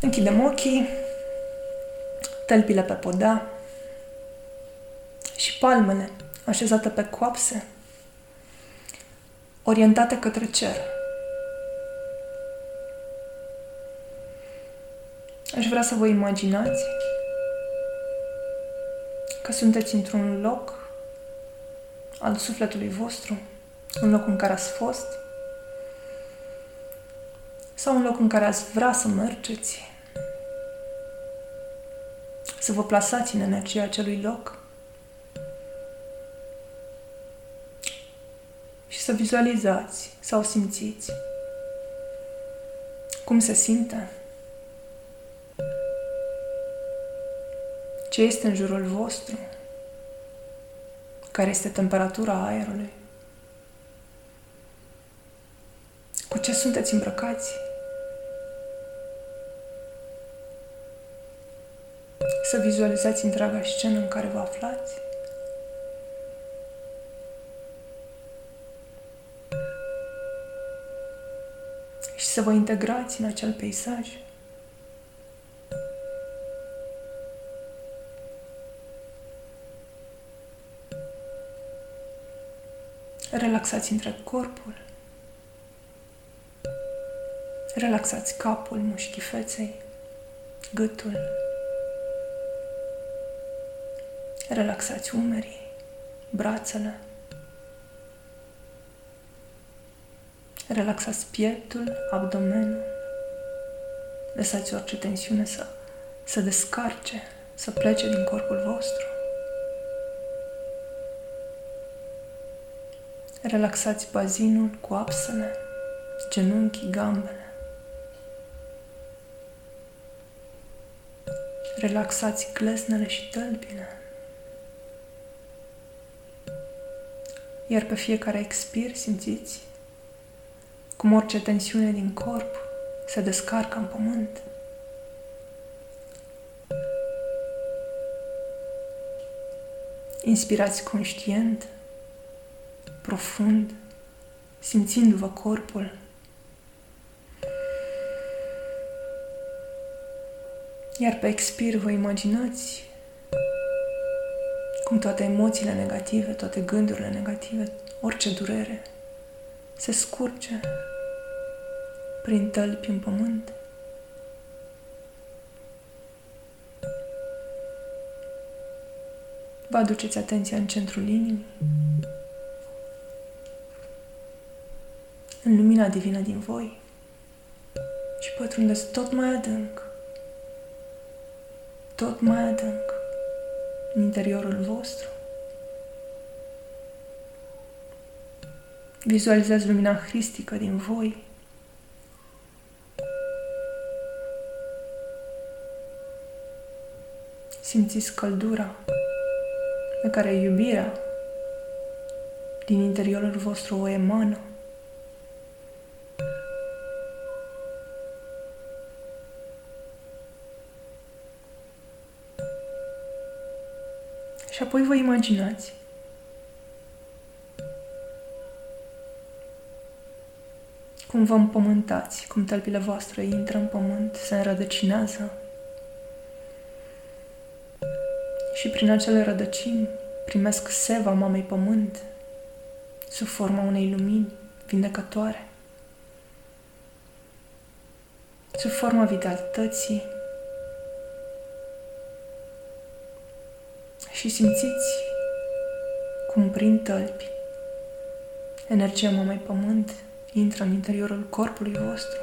Închidem ochii, tălpile pe podea și palmele așezate pe coapse, orientate către cer. Aș vrea să vă imaginați că sunteți într-un loc al sufletului vostru, un loc în care ați fost, sau un loc în care ați vrea să mergeți, să vă plasați în energia acelui loc și să vizualizați sau simțiți cum se simte, ce este în jurul vostru, care este temperatura aerului, cu ce sunteți îmbrăcați. Să vizualizați întreaga scenă în care vă aflați. Și să vă integrați în acel peisaj. Relaxați întreg corpul. Relaxați capul, mușchii feței, gâtul. Relaxați umerii, brațele. Relaxați pieptul, abdomenul. Lăsați orice tensiune să, să descarce, să plece din corpul vostru. Relaxați bazinul cu apsele, genunchii, gambele. Relaxați glesnele și tălpile. Iar pe fiecare expir simțiți cum orice tensiune din corp se descarcă în pământ. Inspirați conștient, profund, simțindu-vă corpul. Iar pe expir vă imaginați cum toate emoțiile negative, toate gândurile negative, orice durere se scurge prin tălpi în pământ. Vă aduceți atenția în centrul inimii, în lumina divină din voi și pătrundeți tot mai adânc, tot mai adânc în interiorul vostru. Vizualizați lumina hristică din voi. Simțiți căldura pe care iubirea din interiorul vostru o emană. Apoi vă imaginați. Cum vă împământați, cum tălpile voastre intră în pământ, se înrădăcinează. Și prin acele rădăcini primesc seva mamei pământ sub forma unei lumini vindecătoare, sub forma vitalității, și simțiți cum prin tălpi energia mamei pământ intră în interiorul corpului vostru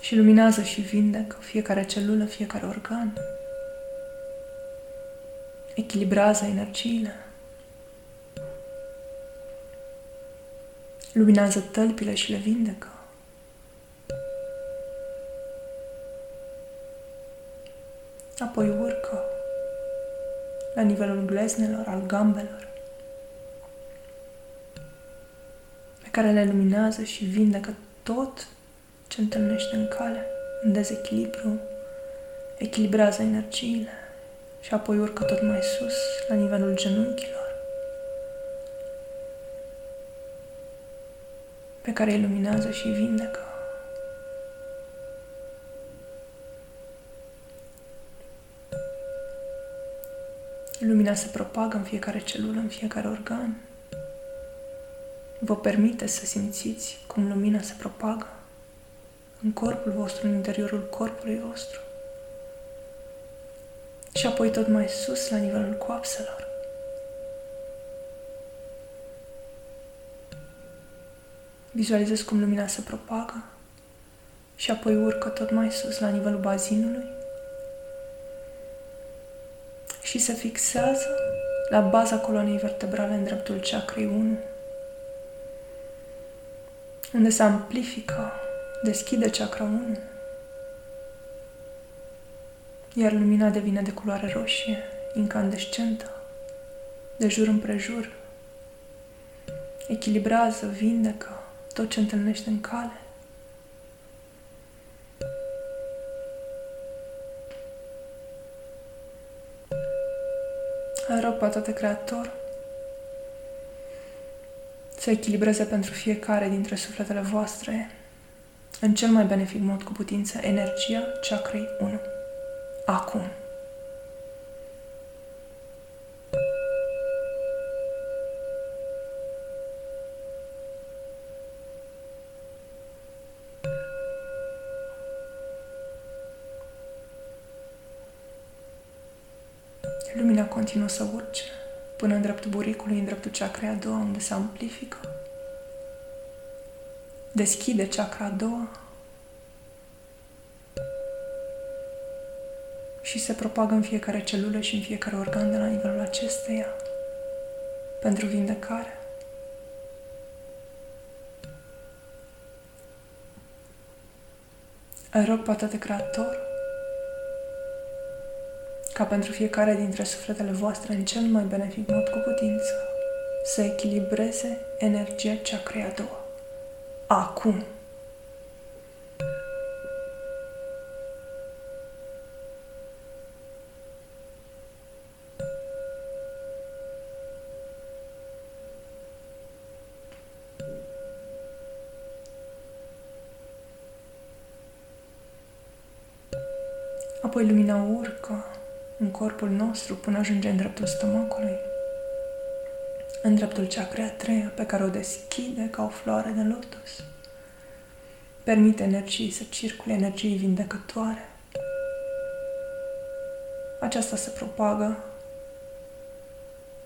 și luminează și vindecă fiecare celulă, fiecare organ. Echilibrează energiile. Luminează tălpile și le vindecă. Apoi urcă la nivelul gleznelor, al gambelor, pe care le luminează și vindecă tot ce întâlnește în cale, în dezechilibru, echilibrează energiile și apoi urcă tot mai sus, la nivelul genunchilor, pe care îi luminează și vindecă. Lumina se propagă în fiecare celulă, în fiecare organ. Vă permite să simțiți cum lumina se propagă în corpul vostru, în interiorul corpului vostru. Și apoi tot mai sus, la nivelul coapselor. Vizualizez cum lumina se propagă și apoi urcă tot mai sus, la nivelul bazinului și se fixează la baza coloanei vertebrale în dreptul chakrei 1, unde se amplifică, deschide chakra 1, iar lumina devine de culoare roșie, incandescentă, de jur împrejur, echilibrează, vindecă tot ce întâlnește în cale. Rog pe toate Creator să echilibreze pentru fiecare dintre sufletele voastre în cel mai benefic mod cu putință energia chakrei 1. Acum. Până în dreptul buricului, în dreptul chakrei a doua, unde se amplifică. Deschide chakra a doua și se propagă în fiecare celulă și în fiecare organ de la nivelul acesteia pentru vindecare. Îl rog pe toate Creator ca pentru fiecare dintre sufletele voastre în cel mai benefic mod cu putință, să echilibreze energia cea a doua. Acum! Apoi lumina urcă în corpul nostru până ajunge în dreptul stomacului, în dreptul chakra a treia pe care o deschide ca o floare de lotus. Permite energiei să circule, energiei vindecătoare. Aceasta se propagă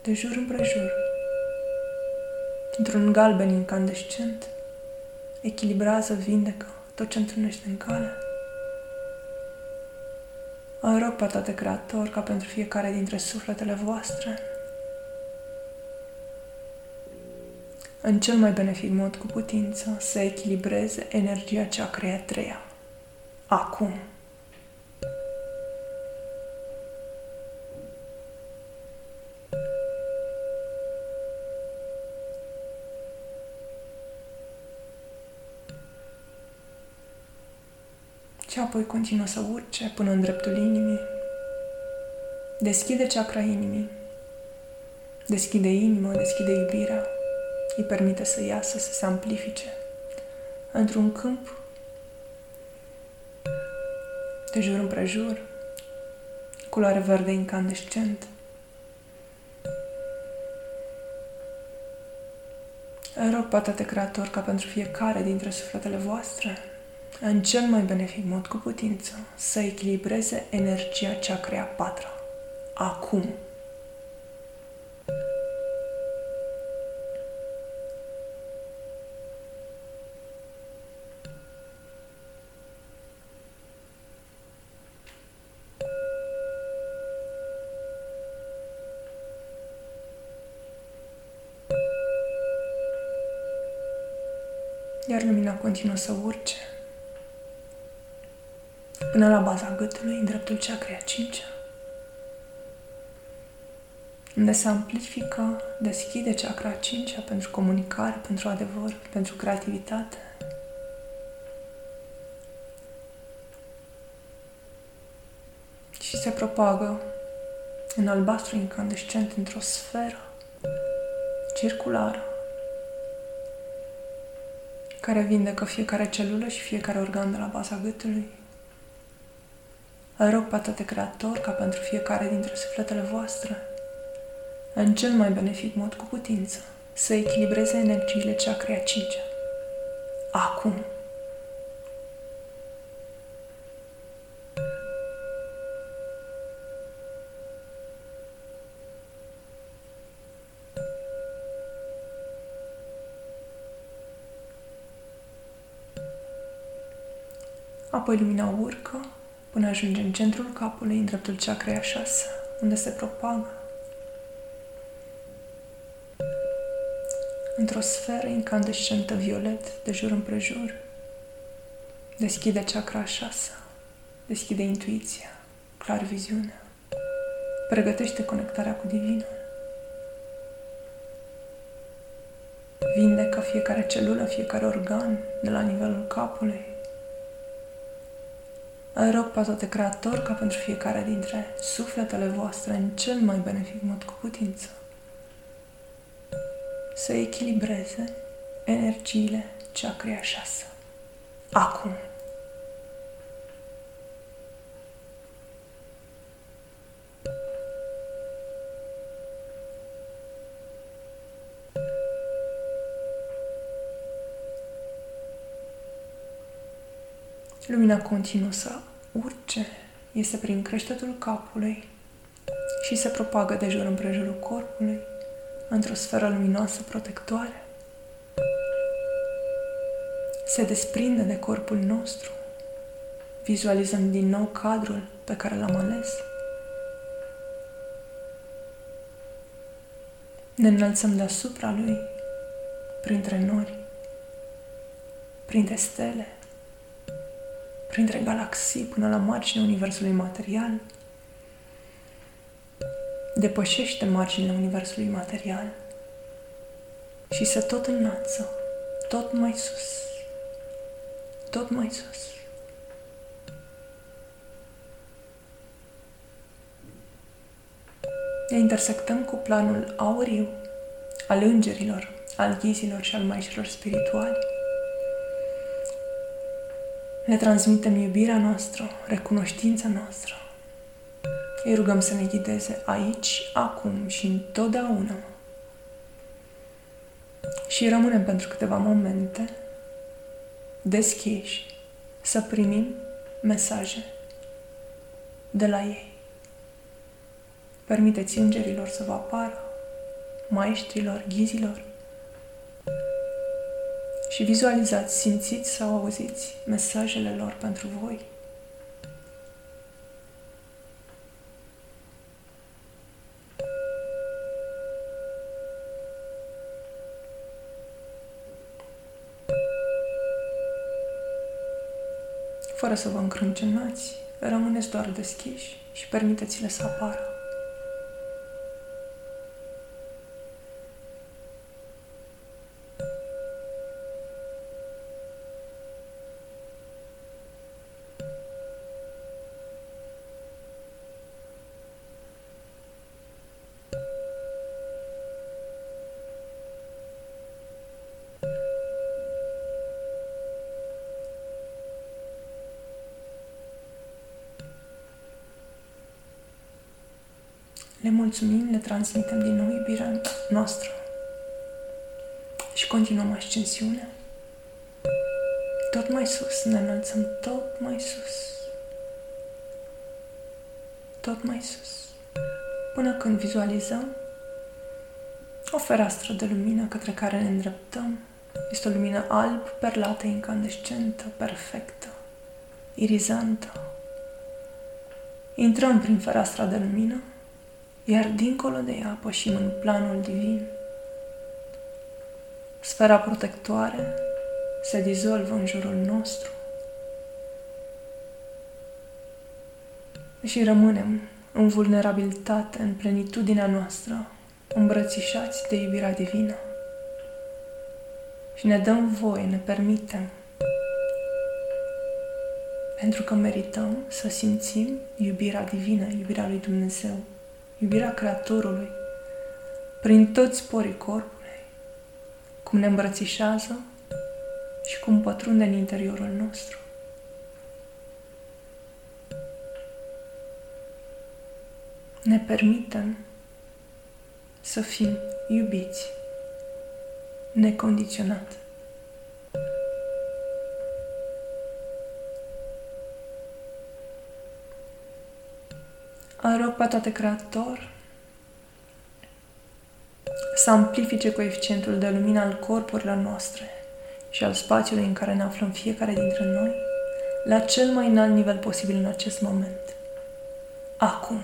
de jur împrejur, într-un galben incandescent, echilibrează, vindecă tot ce întâlnește în cale. Îl rog pe toate Creator ca pentru fiecare dintre sufletele voastre, în cel mai benefic mod cu putință, să echilibreze energia cea crea treia. Acum. și apoi continuă să urce până în dreptul inimii. Deschide chakra inimii. Deschide inima, deschide iubirea. Îi permite să iasă, să se amplifice într-un câmp de jur împrejur, culoare verde incandescent. Rog pe toate Creator ca pentru fiecare dintre sufletele voastre în cel mai benefic mod cu putință, să echilibreze energia cea crea patra. Acum. Iar lumina continuă să urce până la baza gâtului, în dreptul chakra a cincea, unde se amplifică, deschide chakra a cincea pentru comunicare, pentru adevăr, pentru creativitate. Și se propagă în albastru incandescent într-o sferă circulară care vindecă fiecare celulă și fiecare organ de la baza gâtului îl rog pe toate Creator ca pentru fiecare dintre sufletele voastre în cel mai benefic mod cu putință, să echilibreze energiile chakra 5 Acum. Apoi lumina urcă până ajunge în centrul capului, în dreptul chakrei a șase, unde se propagă într-o sferă incandescentă violet de jur împrejur. Deschide chakra a șase, deschide intuiția, clar viziunea, pregătește conectarea cu Divinul. Vindecă fiecare celulă, fiecare organ de la nivelul capului, îl rog pe toate Creator ca pentru fiecare dintre sufletele voastre în cel mai benefic mod cu putință să echilibreze energiile chakra șasă. Acum. Lumina continuă să urce, este prin creștetul capului și se propagă de jur împrejurul corpului într-o sferă luminoasă protectoare. Se desprinde de corpul nostru, vizualizăm din nou cadrul pe care l-am ales. Ne înălțăm deasupra lui, printre nori, printre stele, printre galaxii până la marginea Universului material. Depășește marginea Universului material și se tot înalță, tot mai sus, tot mai sus. Ne intersectăm cu planul auriu al îngerilor, al ghizilor și al maestrilor spirituali le transmitem iubirea noastră, recunoștința noastră. Îi rugăm să ne ghideze aici, acum și întotdeauna. Și rămânem pentru câteva momente deschiși să primim mesaje de la ei. Permiteți îngerilor să vă apară, maestrilor, ghizilor, și vizualizați, simțiți sau auziți mesajele lor pentru voi. Fără să vă încrâncenați, rămâneți doar deschiși și permiteți-le să apară. Le mulțumim, le transmitem din nou iubirea noastră și continuăm ascensiunea. Tot mai sus, ne înălțăm tot mai sus. Tot mai sus. Până când vizualizăm o fereastră de lumină către care ne îndreptăm. Este o lumină alb, perlată, incandescentă, perfectă, irizantă. Intrăm prin fereastra de lumină iar dincolo de ea pășim în planul divin. Sfera protectoare se dizolvă în jurul nostru și rămânem în vulnerabilitate, în plenitudinea noastră, îmbrățișați de iubirea divină. Și ne dăm voie, ne permitem, pentru că merităm să simțim iubirea divină, iubirea lui Dumnezeu iubirea Creatorului, prin toți porii corpului, cum ne îmbrățișează și cum pătrunde în interiorul nostru. Ne permitem să fim iubiți necondiționat. Îl rog pe toate Creator să amplifice coeficientul de lumină al corpurilor noastre și al spațiului în care ne aflăm fiecare dintre noi la cel mai înalt nivel posibil în acest moment. Acum.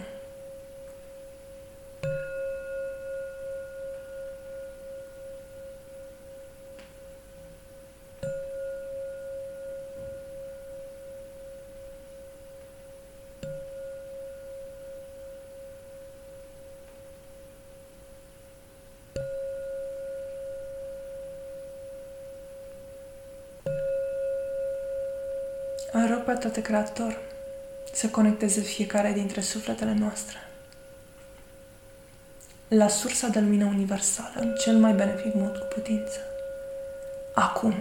Îl rog pe toate Creator să conecteze fiecare dintre sufletele noastre la sursa de lumină universală în cel mai benefic mod cu putință. Acum.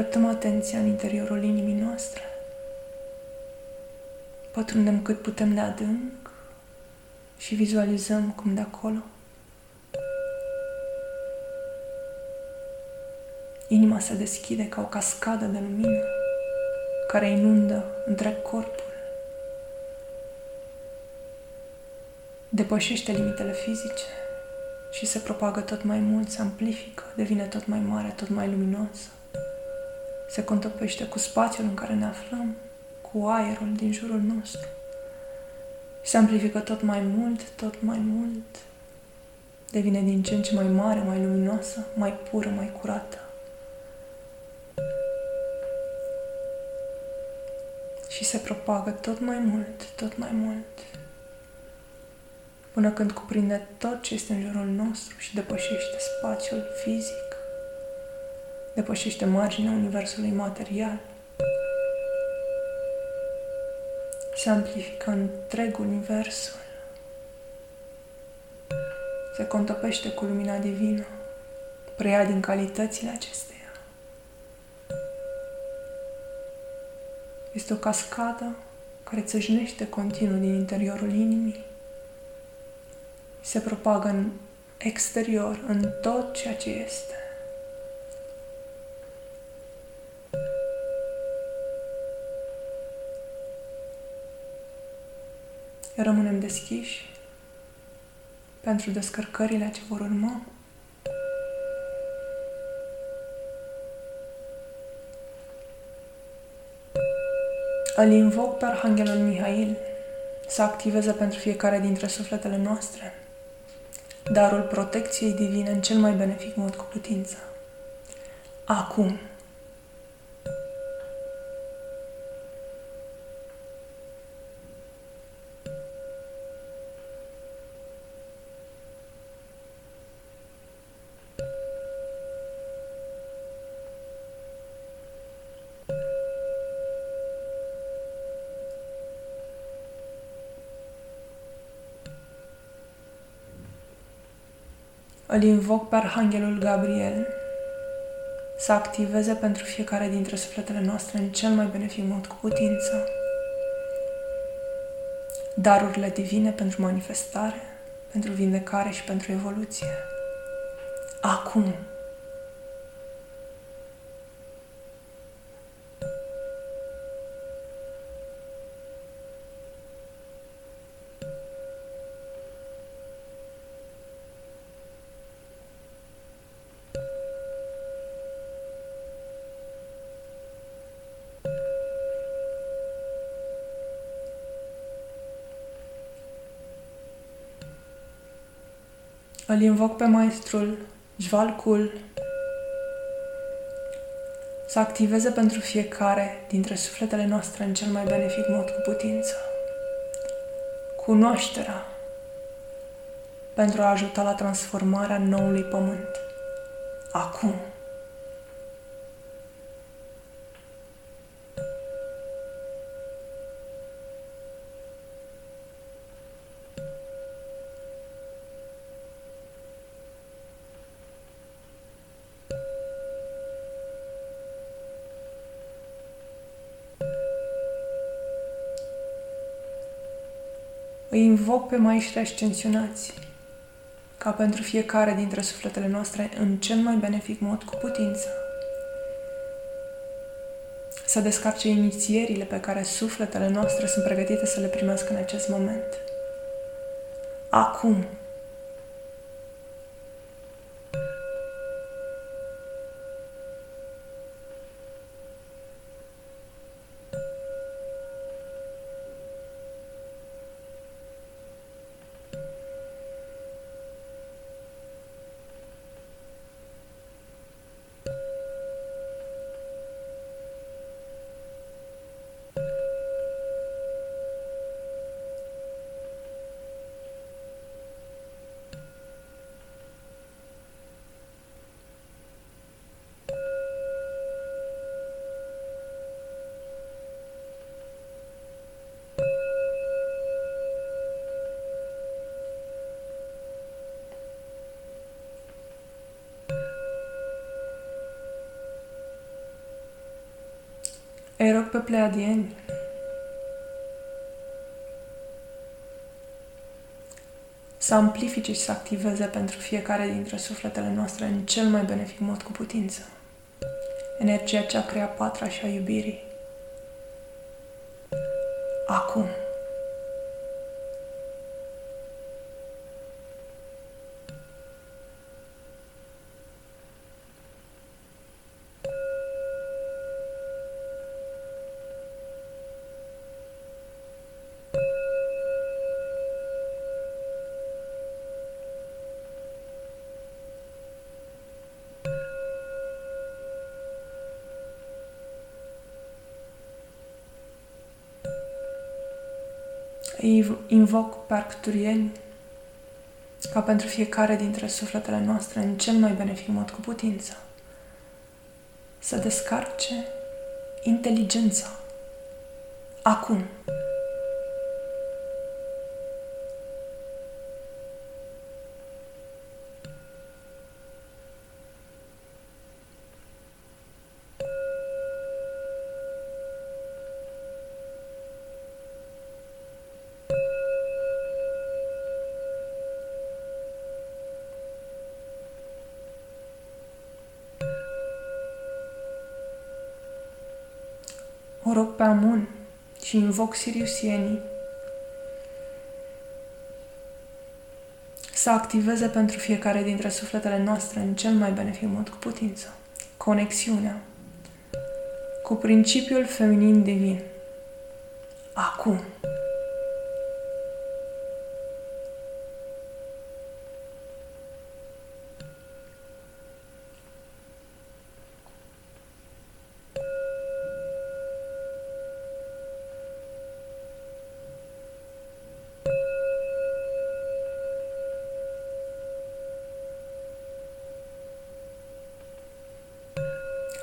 Îndreptăm atenția în interiorul inimii noastre. Pătrundem cât putem de adânc și vizualizăm cum de acolo inima se deschide ca o cascadă de lumină care inundă întreg corpul. Depășește limitele fizice și se propagă tot mai mult, se amplifică, devine tot mai mare, tot mai luminoasă se contopește cu spațiul în care ne aflăm, cu aerul din jurul nostru. Se amplifică tot mai mult, tot mai mult. Devine din ce în ce mai mare, mai luminoasă, mai pură, mai curată. Și se propagă tot mai mult, tot mai mult, până când cuprinde tot ce este în jurul nostru și depășește spațiul fizic depășește marginea universului material. Se amplifică întreg universul. Se contopește cu lumina divină, preia din calitățile acesteia. Este o cascadă care țășnește continuu din interiorul inimii. Se propagă în exterior, în tot ceea ce este. Rămânem deschiși pentru descărcările ce vor urma. Îl invoc pe Arhanghelul Mihail să activeze pentru fiecare dintre sufletele noastre darul protecției divine în cel mai benefic mod cu putință. Acum. Îl invoc pe Arhanghelul Gabriel să activeze pentru fiecare dintre sufletele noastre în cel mai benefic mod cu putință darurile divine pentru manifestare, pentru vindecare și pentru evoluție. Acum, Îl invoc pe maestrul Jvalcul să activeze pentru fiecare dintre sufletele noastre în cel mai benefic mod cu putință. Cunoașterea pentru a ajuta la transformarea noului pământ. Acum. Pe maiștri ascensionați, ca pentru fiecare dintre sufletele noastre în cel mai benefic mod cu putință. Să descarce inițierile pe care sufletele noastre sunt pregătite să le primească în acest moment. Acum, Îi rog pe pleiadieni să amplifice și să activeze pentru fiecare dintre sufletele noastre în cel mai benefic mod cu putință. Energia cea crea patra și a iubirii. Acum. Invoc pe arcturieni ca pentru fiecare dintre sufletele noastre în cel mai benefic mod cu putință. Să descarce inteligența. Acum. Și invoc Siriusienii să activeze pentru fiecare dintre sufletele noastre în cel mai benefic mod cu putință. Conexiunea cu principiul feminin divin. Acum.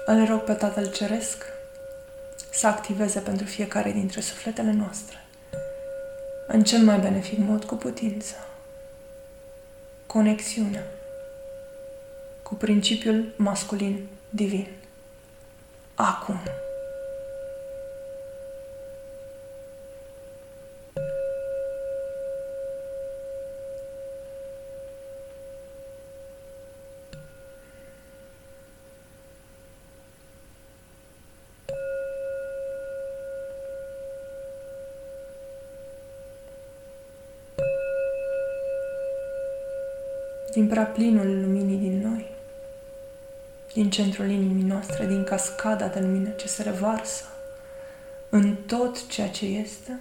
Îl rog pe Tatăl Ceresc să activeze pentru fiecare dintre sufletele noastre, în cel mai benefic mod cu putință, conexiunea cu principiul masculin divin. Acum. Din prea plinul luminii din noi, din centrul inimii noastre, din cascada de lumină ce se revarsă în tot ceea ce este,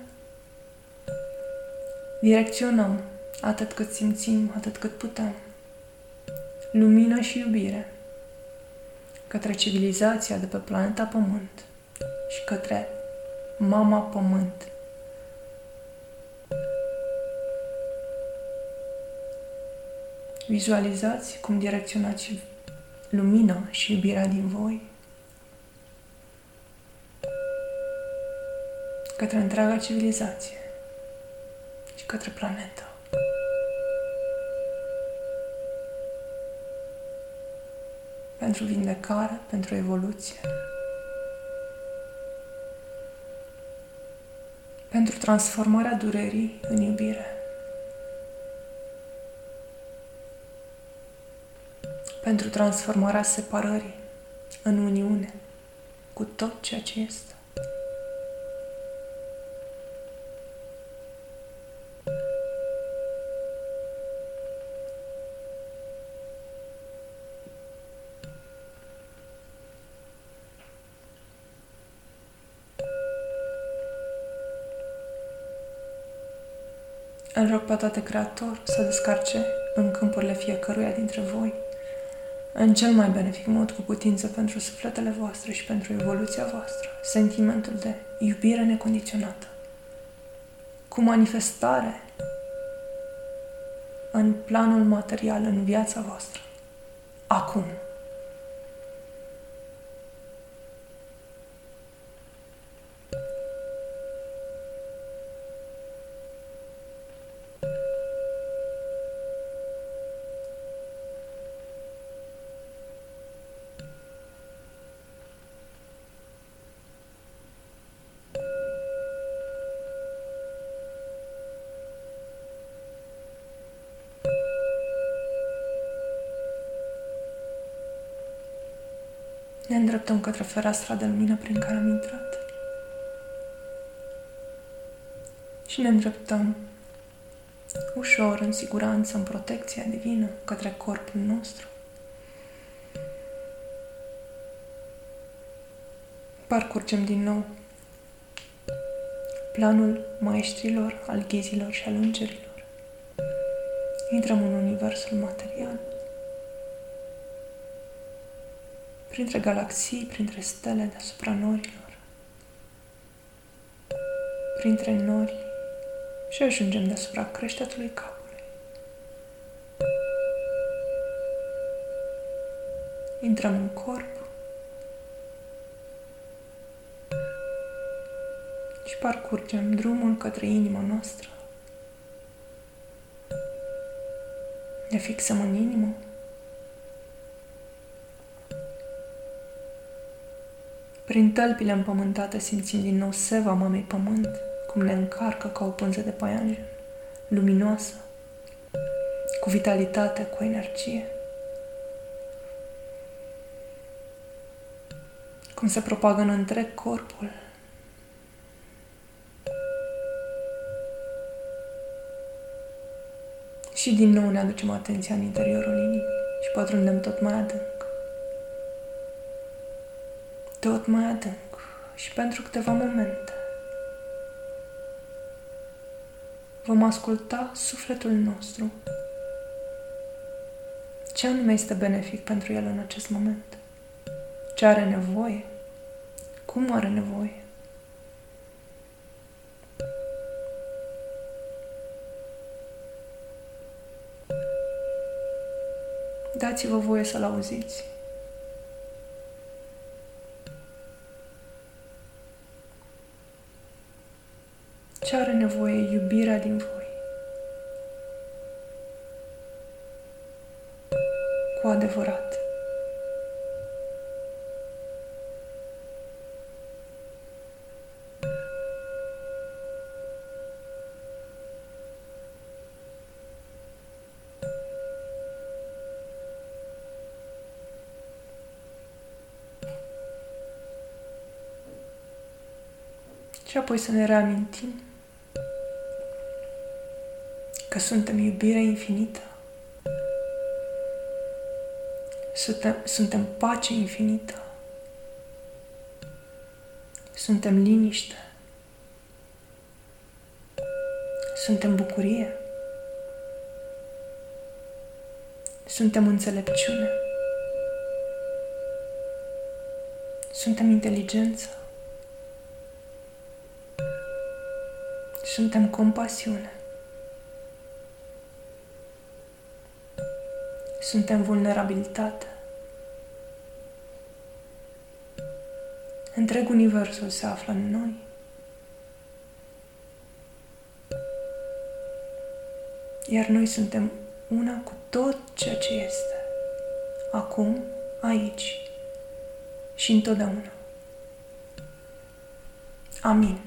direcționăm atât cât simțim, atât cât putem, lumină și iubire către civilizația de pe planeta Pământ și către Mama Pământ Vizualizați cum direcționați lumina și iubirea din voi către întreaga civilizație și către planetă. Pentru vindecare, pentru evoluție. Pentru transformarea durerii în iubire. Pentru transformarea separării în uniune cu tot ceea ce este. Îl rog pe toate Creator să descarce în câmpurile fiecăruia dintre voi, în cel mai benefic mod cu putință pentru sufletele voastre și pentru evoluția voastră, sentimentul de iubire necondiționată, cu manifestare în planul material, în viața voastră, acum. Ne îndreptăm către fereastra de lumină prin care am intrat. Și ne îndreptăm ușor, în siguranță, în protecția divină, către corpul nostru. Parcurgem din nou planul maestrilor, al ghizilor și al îngerilor. Intrăm în universul material. Printre galaxii, printre stele deasupra norilor, printre nori și ajungem deasupra creștetului capului. Intrăm în corp și parcurgem drumul către inima noastră. Ne fixăm în inimă Prin tălpile împământate simțim din nou seva mamei pământ, cum ne încarcă ca o pânză de paianjen, luminoasă, cu vitalitate, cu energie. Cum se propagă în întreg corpul. Și din nou ne aducem atenția în interiorul inimii și pătrundem tot mai adânc tot mai adânc și pentru câteva momente vom asculta sufletul nostru. Ce anume este benefic pentru el în acest moment? Ce are nevoie? Cum are nevoie? Dați-vă voie să-l auziți. ce are nevoie iubirea din voi. Cu adevărat. Și apoi să ne reamintim că suntem iubire infinită. Suntem, suntem pace infinită. Suntem liniște. Suntem bucurie. Suntem înțelepciune. Suntem inteligență. Suntem compasiune. Suntem vulnerabilitate. Întreg universul se află în noi. Iar noi suntem una cu tot ceea ce este. Acum, aici și întotdeauna. Amin.